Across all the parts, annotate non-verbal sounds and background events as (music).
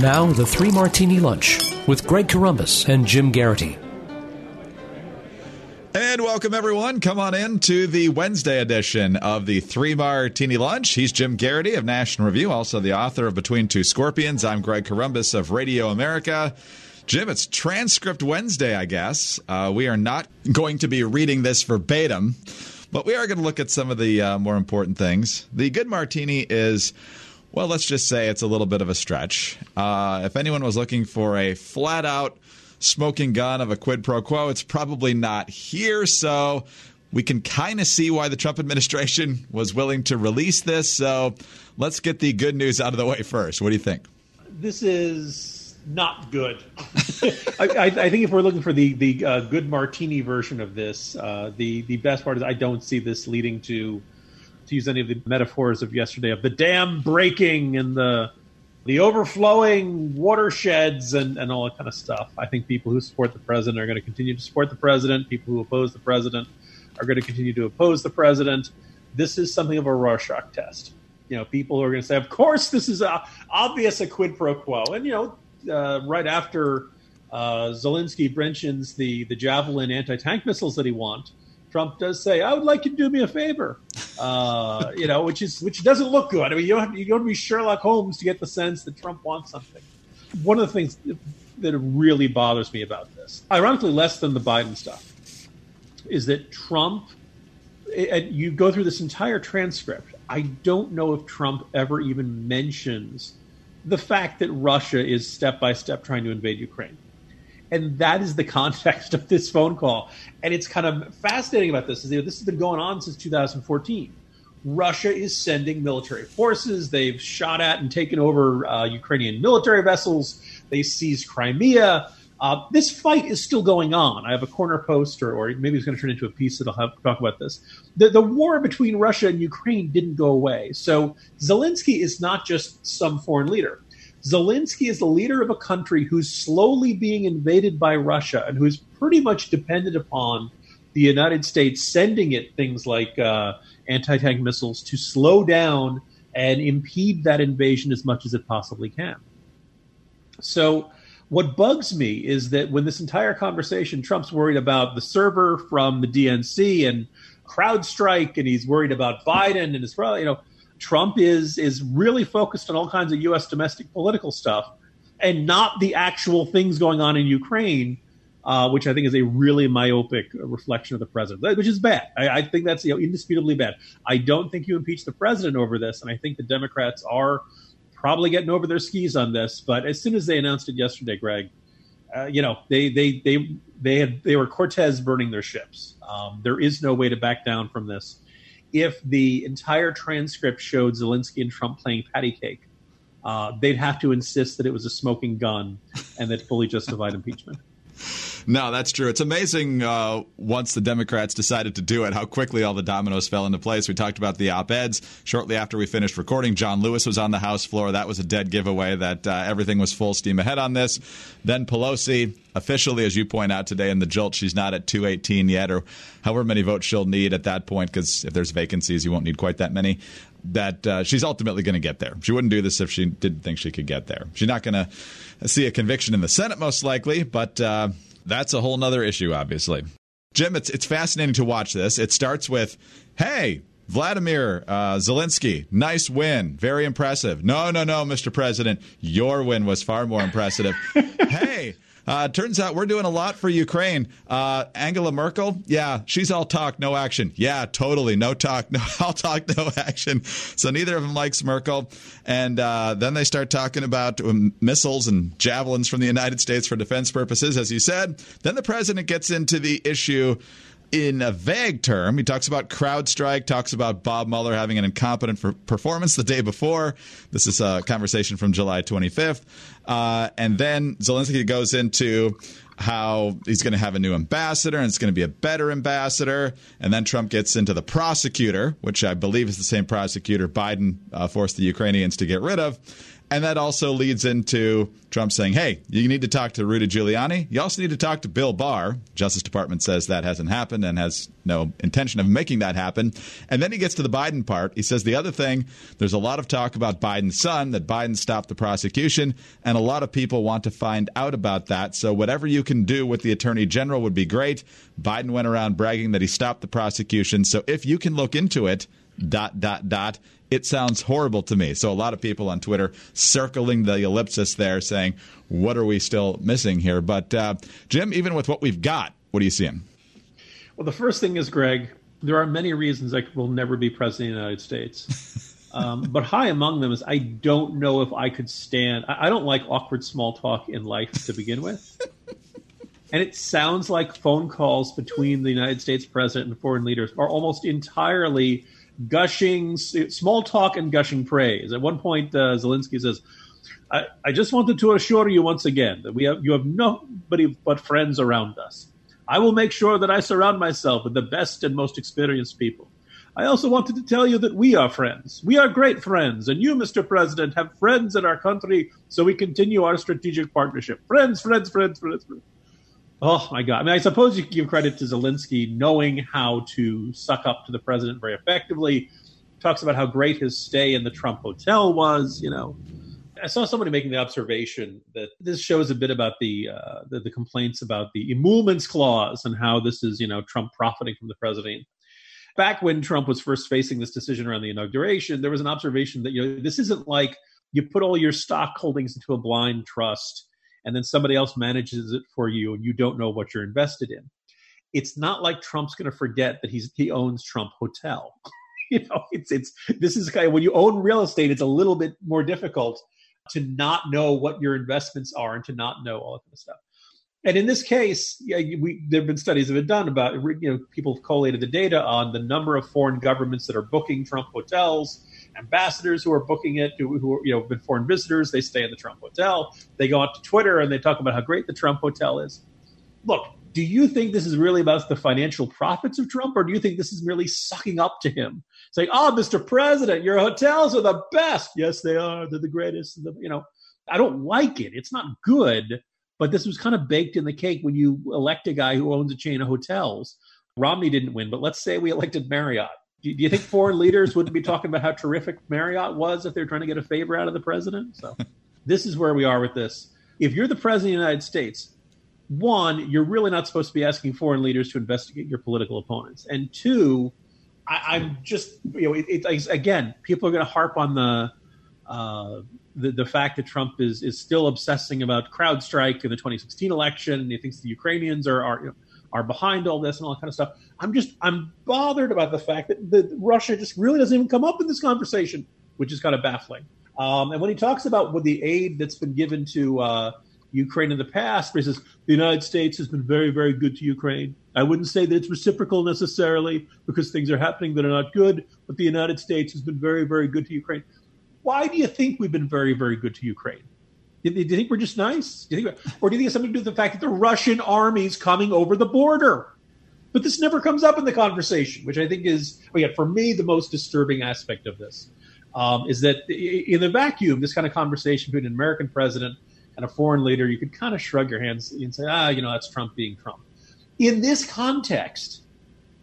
Now, the Three Martini Lunch with Greg Corombos and Jim Geraghty. And welcome, everyone. Come on in to the Wednesday edition of the Three Martini Lunch. He's Jim Geraghty of National Review, also the author of Between Two Scorpions. I'm Greg Corombos of Radio America. Jim, it's Transcript Wednesday, I guess. Uh, we are not going to be reading this verbatim, but we are going to look at some of the uh, more important things. The Good Martini is well, let's just say it's a little bit of a stretch. Uh, if anyone was looking for a flat out smoking gun of a quid pro quo, it's probably not here. So we can kind of see why the Trump administration (laughs) was willing to release this. So let's get the good news out of the way first. What do you think? This is not good. (laughs) I, I, think if we're looking for the the uh, good martini version of this, uh, the the best part is I don't see this leading to to use any of the metaphors of yesterday of the dam breaking and the the overflowing watersheds and, and all that kind of stuff. I think people who support the president are going to continue to support the president. People who oppose the president are going to continue to oppose the president. This is something of a Rorschach test. You know, people are going to say, "Of course, this is a, obvious a quid pro quo." And you know, uh, right after uh, Zelensky mentions the the javelin anti tank missiles that he wants, Trump does say, "I would like you to do me a favor," uh, (laughs) you know, which is which doesn't look good. I mean, you don't have, you don't be Sherlock Holmes to get the sense that Trump wants something. One of the things that really bothers me about this, ironically, less than the Biden stuff, is that Trump. And you go through this entire transcript. I don't know if Trump ever even mentions the fact that Russia is step by step trying to invade Ukraine. And that is the (laughs) context of this phone call. And it's kind of fascinating about this is you know, this has been going on since 2014. Russia is sending military forces. They've shot at and taken over uh, Ukrainian military vessels. They seized Crimea. Uh, this fight is still going on. I have a corner post, or, or maybe it's going to turn into a piece that'll have talk about this. The, the war between Russia and Ukraine didn't go away. So Zelensky is not just some foreign leader. Zelensky is the leader of a country who's slowly being invaded by Russia and who's pretty much dependent upon the United States sending it things like uh, anti tank missiles to slow down and impede that invasion as much as it possibly can. So, what bugs me is that when this entire conversation, Trump's worried about the server from the DNC and CrowdStrike, and he's worried about Biden and his, you know, Trump is is really focused on all kinds of U.S. domestic political stuff, and not the actual things going on in Ukraine, uh, which I think is a really myopic reflection of the president, which is bad. I, I think that's you know, indisputably bad. I don't think you impeach the president over this, and I think the Democrats are probably getting over their skis on this. But as soon as they announced it yesterday, Greg, uh, you know they they they they had they were Cortez burning their ships. Um, there is no way to back down from this if the entire transcript showed Zelensky and Trump playing patty cake, uh, they'd have to insist that it was a smoking gun and that fully justified impeachment. (laughs) No, that's true. It's amazing uh, once the Democrats decided to do it, how quickly all the dominoes fell into place. We talked about the op eds shortly after we finished recording. John Lewis was on the House floor. That was a dead giveaway that uh, everything was full steam ahead on this. Then Pelosi, officially, as you point out today in the jolt, she's not at 218 yet, or however many votes she'll need at that point, because if there's vacancies, you won't need quite that many that uh, she's ultimately going to get there. She wouldn't do this if she didn't think she could get there. She's not going to see a conviction in the Senate, most likely, but uh, that's a whole other issue, obviously. Jim, it's it's fascinating to watch this. It starts with, "Hey, Vladimir uh, Zelensky, nice win, very impressive." No, no, no, Mr. President, your win was far more impressive. (laughs) hey, uh, turns out we're doing a lot for Ukraine. Uh, Angela Merkel, yeah, she's all talk, no action. Yeah, totally, no talk, (laughs) no all talk, no action. So neither of them likes Merkel. And uh, then they start talking about um, missiles and javelins from the United States for defense purposes, as you said. Then the president gets into the issue in a vague term. He talks about CrowdStrike, talks about Bob Mueller having an incompetent performance the day before. This is a conversation from July 25th. Uh, and then Zelensky goes into how he's going to have a new ambassador and it's going to be a better ambassador. And then Trump gets into the prosecutor, which I believe is the same prosecutor Biden uh, forced the Ukrainians to get rid of. And that also leads into Trump saying, hey, you need to talk to Rudy Giuliani. You also need to talk to Bill Barr. Justice Department says that hasn't happened and has no intention of making that happen. And then he gets to the Biden part. He says the other thing, there's a lot of talk about Biden's son, that Biden stopped the prosecution, and a lot of people want to find out about that. So whatever you can do with the attorney general would be great. Biden went around bragging that he stopped the prosecution. So if you can look into it, dot, dot, dot, it sounds horrible to me. So a lot of people on Twitter circling the ellipsis there saying, what are we still missing here? But uh, Jim, even with what we've got, what are you seeing? Well, the first thing is, Greg, there are many reasons I will never be president of the United States. (laughs) Um, but high among them is I don't know if I could stand. I, I don't like awkward small talk in life to begin with. (laughs) and it sounds like phone calls between the United States president and foreign leaders are almost entirely gushing, small talk and gushing praise. At one point, uh, Zelensky says, I, I, just wanted to assure you once again that we have you have nobody but friends around us. I will make sure that I surround myself with the best and most experienced people. I also wanted to tell you that we are friends. We are great friends, and you, Mr. President, have friends in our country, so we continue our strategic partnership. Friends, friends, friends, friends, friends. Oh my God! I mean, I suppose you can give credit to Zelensky knowing how to suck up to the president very effectively. Talks about how great his stay in the Trump hotel was. You know, I saw somebody making the observation that this shows a bit about the uh, the, the, complaints about the emoluments clause and how this is you know Trump profiting from the president. Back when Trump was first facing this decision around the inauguration, there was an observation that you know this isn't like you put all your stock holdings into a blind trust and then somebody else manages it for you and you don't know what you're invested in. It's not like Trump's going to forget that he's he owns Trump Hotel. (laughs) you know, it's it's this is kind of when you own real estate, it's a little bit more difficult to not know what your investments are and to not know all that kind of stuff. And in this case, yeah, we, there have been studies that have been done about, you know, people have collated the data on the number of foreign governments that are booking Trump hotels ambassadors who are booking it, who, who you know have been foreign visitors. They stay in the Trump hotel. They go out to Twitter and they talk about how great the Trump hotel is. Look, do you think this is really about the financial profits of Trump, or do you think this is merely sucking up to him, saying, "Oh, ah, Mr. President, your hotels are the best." Yes, they are. They're the greatest. You know, I don't like it. It's not good. But this was kind of baked in the cake when you elect a guy who owns a chain of hotels. Romney didn't win, but let's say we elected Marriott do you think foreign leaders wouldn't be talking about how terrific Marriott was if they're trying to get a favor out of the president? So this is where we are with this. If you're the president of the United States, one, you're really not supposed to be asking foreign leaders to investigate your political opponents, and two, I, am just you know, it, it, again, people are going to harp on the, uh, the the fact that Trump is is still obsessing about CrowdStrike in the 2016 election, and he thinks the Ukrainians are are you know, are behind all this and all that kind of stuff. I'm just I'm bothered about the fact that, that Russia just really doesn't even come up in this conversation, which is kind of baffling. Um, and when he talks about what the aid that's been given to uh, Ukraine in the past, he says the United States has been very, very good to Ukraine. I wouldn't say that it's reciprocal necessarily because things are happening that are not good, but the United States has been very, very good to Ukraine. Why do you think we've been very, very good to Ukraine? Do you, think we're just nice? Do you think, or do you think it has something to do with the fact that the Russian army's coming over the border? But this never comes up in the conversation, which I think is, again, for me, the most disturbing aspect of this um, is that in the vacuum, this kind of conversation between an American president and a foreign leader, you could kind of shrug your hands and say, ah, you know, that's Trump being Trump. In this context,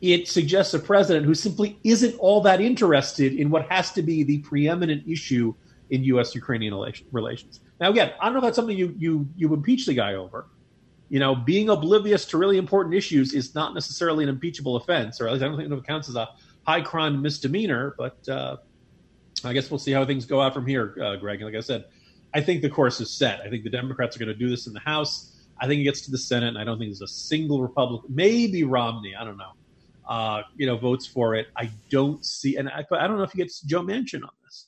it suggests a president who simply isn't all that interested in what has to be the preeminent issue in U.S. Ukrainian relations. Now, again, I don't know if that's something you you you impeach the guy over. You know, being oblivious to really important issues is not necessarily an impeachable offense, or at least I don't think it counts as a high crime misdemeanor. But uh, I guess we'll see how things go out from here, uh, Greg. And like I said, I think the course is set. I think the Democrats are going to do this in the House. I think it gets to the Senate, and I don't think there's a single Republican, maybe Romney, I don't know, uh, you know, votes for it. I don't see, and I, I don't know if he gets Joe Manchin on this.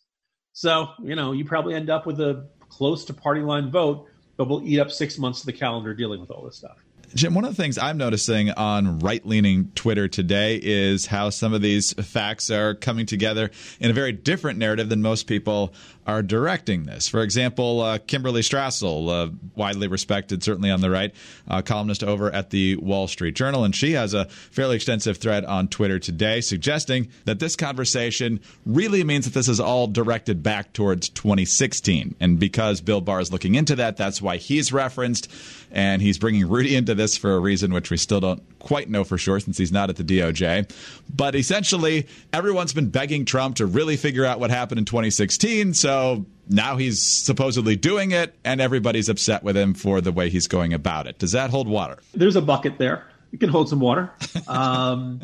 So, you know, you probably end up with a close to party line vote, but we'll eat up six months of the calendar dealing with all this stuff. Jim, one of the things I'm noticing on right leaning Twitter today is how some of these facts are coming together in a very different narrative than most people are directing this. For example, uh, Kimberly Strassel, uh, widely respected, certainly on the right, uh, columnist over at the Wall Street Journal, and she has a fairly extensive thread on Twitter today suggesting that this conversation really means that this is all directed back towards 2016. And because Bill Barr is looking into that, that's why he's referenced, and he's bringing Rudy into this for a reason which we still don't quite know for sure since he's not at the DOJ. But essentially, everyone's been begging Trump to really figure out what happened in 2016. So now he's supposedly doing it, and everybody's upset with him for the way he's going about it. Does that hold water? There's a bucket there. It can hold some water. (laughs) Um,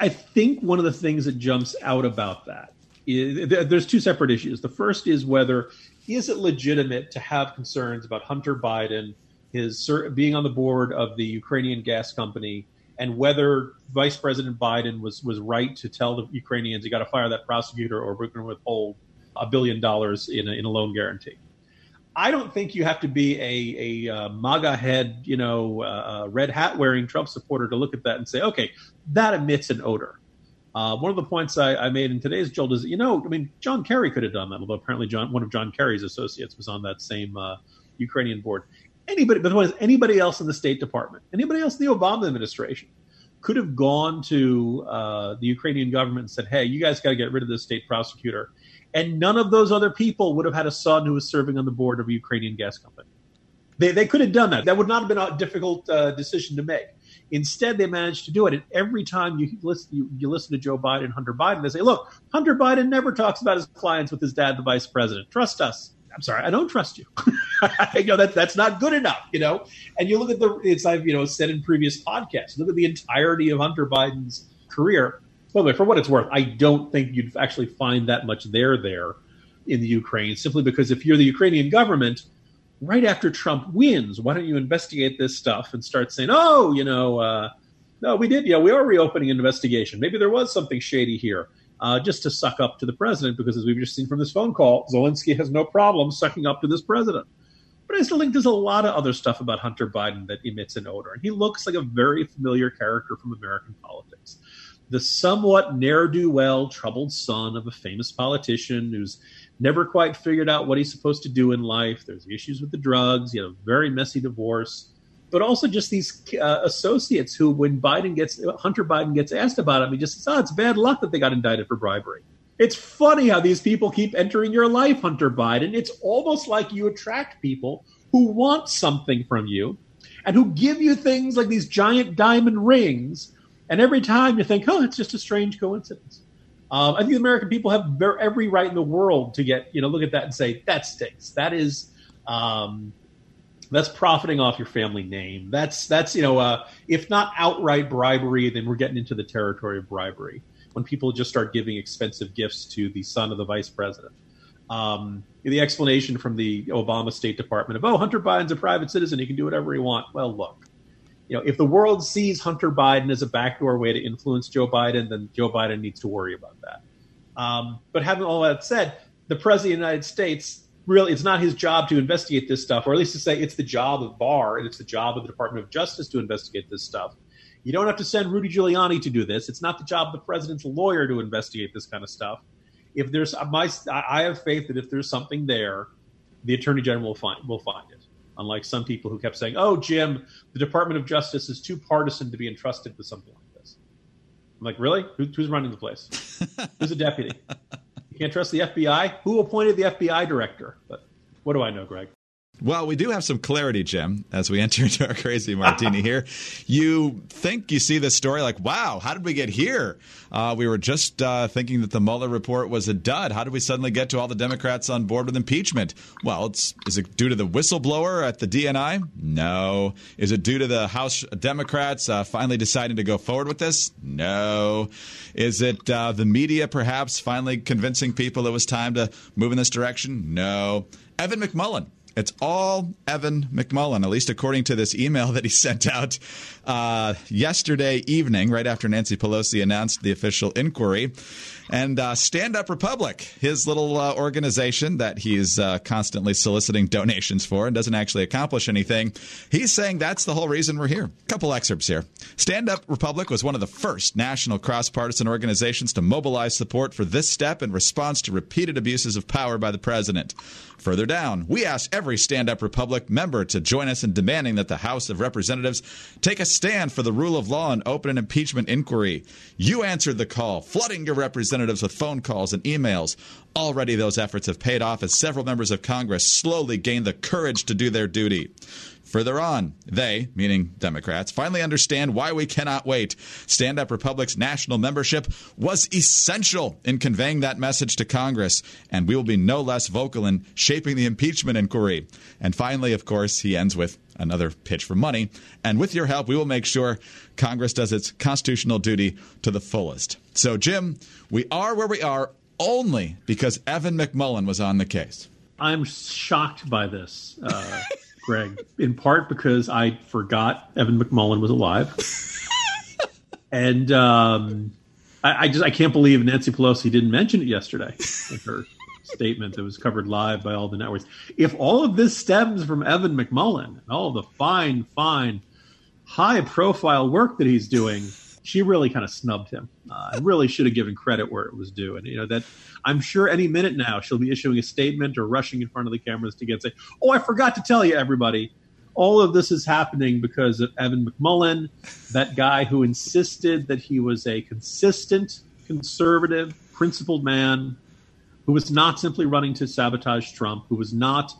I think one of the things that jumps out about that is there's two separate issues. The first is whether is it legitimate to have concerns about Hunter Biden his being on the board of the Ukrainian gas company, and whether Vice President Biden was was right to tell the Ukrainians you got to fire that prosecutor or we're going to withhold a billion dollars in a, in a loan guarantee. I don't think you have to be a, a uh, MAGA head, you know, uh, uh, red hat wearing Trump supporter to look at that and say, okay, that emits an odor. Uh, one of the points I, I, made in today's Jolt is, you know, I mean, John Kerry could have done that, although apparently John, one of John Kerry's associates was on that same uh, Ukrainian board anybody, but what is anybody else in the State Department, anybody else in the Obama administration could have gone to uh, the Ukrainian government and said, "Hey, you guys got to get rid of this state prosecutor," and none of those other people would have had a son who was serving on the board of a Ukrainian gas company. They, they could have done that. That would not have been a difficult uh, decision to make. Instead, they managed to do it. And every time you listen, you, you, listen to Joe Biden, Hunter Biden, they say, "Look, Hunter Biden never talks about his clients with his dad, the vice president. Trust us." I'm sorry, I don't trust you. (laughs) you know that that's not good enough. You know, and you look at the it's I've you know said in previous podcasts. Look at the entirety of Hunter Biden's career. By the way, for what it's worth, I don't think you'd actually find that much there there in the Ukraine. Simply because if you're the Ukrainian government, right after Trump wins, why don't you investigate this stuff and start saying, oh, you know. Uh, no, we did. Yeah, we are reopening an investigation. Maybe there was something shady here uh, just to suck up to the president, because as we've just seen from this phone call, Zelensky has no problem sucking up to this president. But I still think there's a lot of other stuff about Hunter Biden that emits an odor. And he looks like a very familiar character from American politics. The somewhat ne'er do well, troubled son of a famous politician who's never quite figured out what he's supposed to do in life. There's issues with the drugs. He had a very messy divorce but also just these uh, associates who, when Biden gets Hunter Biden gets asked about him, he just says, "Oh, it's bad luck that they got indicted for bribery." It's funny how these people keep entering your life, Hunter Biden. It's almost like you attract people who want something from you and who give you things like these giant diamond rings. And every time you think, oh, it's just a strange coincidence. Um, I think the American people have every right in the world to get, you know, look at that and say, that stinks. That is, um, that's profiting off your family name. That's that's you know, uh, if not outright bribery, then we're getting into the territory of bribery when people just start giving expensive gifts to the son of the vice president. Um, the explanation from the Obama State Department of oh, Hunter Biden's a private citizen, he can do whatever he wants. Well, look, you know, if the world sees Hunter Biden as a backdoor way to influence Joe Biden, then Joe Biden needs to worry about that. Um, but having all that said, the president of the United States really it's not his job to investigate this stuff, or at least to say it's the job of Barr and it's the job of the Department of Justice to investigate this stuff. You don't have to send Rudy Giuliani to do this. It's not the job of the president's lawyer to investigate this kind of stuff. If there's my, I have faith that if there's something there, the attorney general will find will find it. Unlike some people who kept saying, "Oh, Jim, the Department of Justice is too partisan to be entrusted with something like this." I'm like, really? Who, who's running the place? (laughs) who's a deputy? Can't trust the FBI. Who appointed the FBI director? But what do I know, Greg? Well, we do have some clarity, Jim, as we (laughs) enter into our crazy martini here. You think you see this story like, wow, how did we get here? Uh, we were just uh, thinking that the Mueller report was a dud. How did we suddenly get to all the Democrats on board with impeachment? Well, it's, is it due to the whistleblower at the DNI? No. Is it due to the House Democrats uh, finally deciding to go forward with this? No. Is it uh, the media perhaps finally convincing people it was time to move in this direction? No. Evan McMullin It's all Evan McMullin, at least according to this email (laughs) that he sent out uh, yesterday evening, right after Nancy Pelosi announced the official inquiry. And uh, Stand Up Republic, his little uh, organization that he's uh, constantly soliciting donations for and doesn't actually accomplish anything, he's saying that's the whole reason we're here. A couple excerpts here. Stand Up Republic was one of the first national cross partisan organizations to mobilize support for this step in response to repeated abuses of power by the president. Further down, we ask every Stand Up Republic member to join us in demanding that the House of Representatives take a stand for the rule of law and open an impeachment inquiry. You answered the call, flooding your representatives with phone calls and emails. Already, those efforts have paid off as several members of Congress slowly gain the courage to do their duty. Further on, they, meaning Democrats, finally understand why we cannot wait. Stand Up Republic's national membership was essential in conveying that message to Congress, and we will be no less vocal in shaping the impeachment inquiry. And finally, of course, he ends with another pitch for money. And with your help, we will make sure Congress does its constitutional duty to the fullest. So, Jim, we are where we are only because Evan McMullin was on the case. I'm shocked by this. Uh... Greg, in part because I forgot Evan McMullin was alive, and um, I, I, just I can't believe Nancy Pelosi didn't mention it yesterday in her statement that was covered live by all the networks. If all of this stems from Evan McMullin and all the fine, fine, high-profile work that he's doing she really kind of snubbed him. Uh, really should have given credit where it was due. And you know that I'm sure any minute now she'll be issuing a statement or rushing in front of the cameras to get say, "Oh, I forgot to tell you, everybody." All of this is happening because of Evan McMullin, that guy who insisted that he was a consistent, conservative, principled man who was not simply running to sabotage Trump, who was not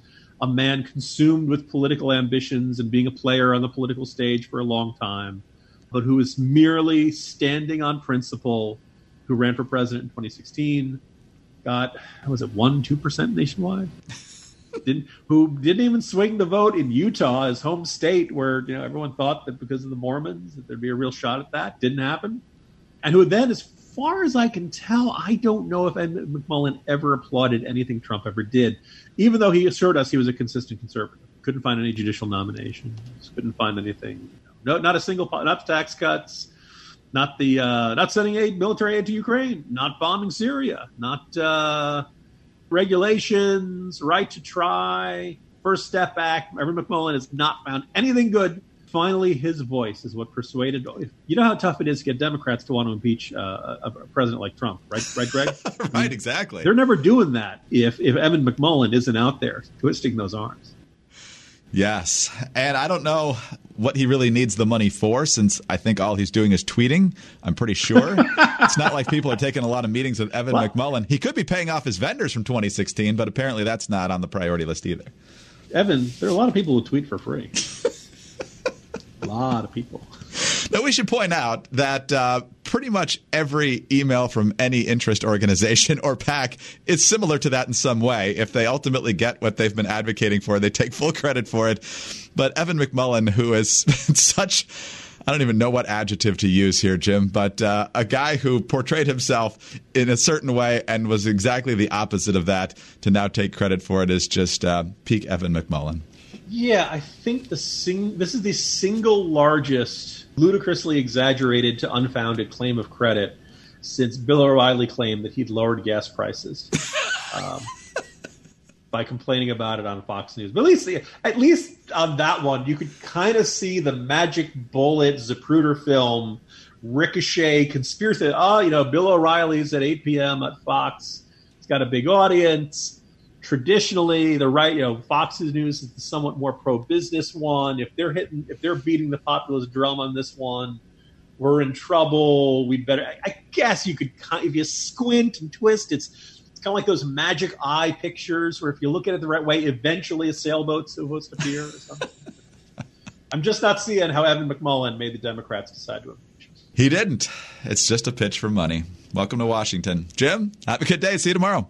a man consumed with political ambitions and being a player on the political stage for a long time but who is merely standing on principle, who ran for president in 2016, got was it one two percent nationwide? (laughs) didn't who didn't even swing the vote in Utah, his home state, where you know everyone thought that because of the Mormons that there'd be a real shot at that. Didn't happen. And who then, as far as I can tell, I don't know if Ed McMullin ever applauded anything Trump ever did, even though he assured us he was a consistent conservative. Couldn't find any judicial nominations. Couldn't find anything no, not a single, not the tax cuts, not the uh, not sending aid, military aid to Ukraine, not bombing Syria, not uh, regulations, right to try, First Step Act. Evan McMullin has not found anything good. Finally, his voice is what persuaded. You know how tough it is to get Democrats to want to impeach uh, a president like Trump, right? Right, Greg? (laughs) right, exactly. They're never doing that if if Evan McMullin isn't out there twisting those arms. Yes. And I don't know what he really needs the money for since I think all he's doing is tweeting. I'm pretty sure. (laughs) it's not like people are taking a lot of meetings with Evan what? McMullin. He could be paying off his vendors from 2016, but apparently that's not on the priority list either. Evan, there are a lot of people who tweet for free. (laughs) a lot of people. Now, we should point out that uh, pretty much every email from any interest organization (laughs) or PAC is similar to that in some way. If they ultimately get what they've been advocating for, they take full credit for it. But Evan McMullin, who is (laughs) such. I don't even know what adjective to use here, Jim, but uh, a guy who portrayed himself in a certain way and was exactly the opposite of that to now take credit for it is just uh, peak Evan McMullin. Yeah, I think the sing- this is the single largest, ludicrously exaggerated to unfounded claim of credit since Bill O'Reilly claimed that he'd lowered gas prices (laughs) um, by complaining about it on Fox News. But at least, at least on that one, you could kind of see the magic bullet Zapruder film ricochet conspiracy. Oh, you know, Bill O'Reilly's at 8 p.m. at Fox. It's got a big audience traditionally the right, you know, Fox's news is the somewhat more pro-business one. If they're hitting, if they're beating the populist drum on this one, we're in trouble. We'd better. I, I guess you could, if you squint and twist, it's it's kind of like those magic eye pictures where if you look at it the right way, eventually a sailboat's supposed to appear. Or something. (laughs) I'm just not seeing how Evan McMullin made the Democrats decide to impeach. He didn't. It's just a pitch for money. Welcome to Washington, Jim. Have a good day. See you tomorrow.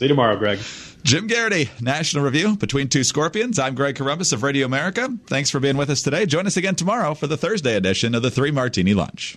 See you tomorrow, Greg. Jim Geraghty, National Review, Between Two Scorpions. I'm Greg Corombos of Radio America. Thanks for being with us today. Join us again tomorrow for the Thursday edition of the Three Martini Lunch.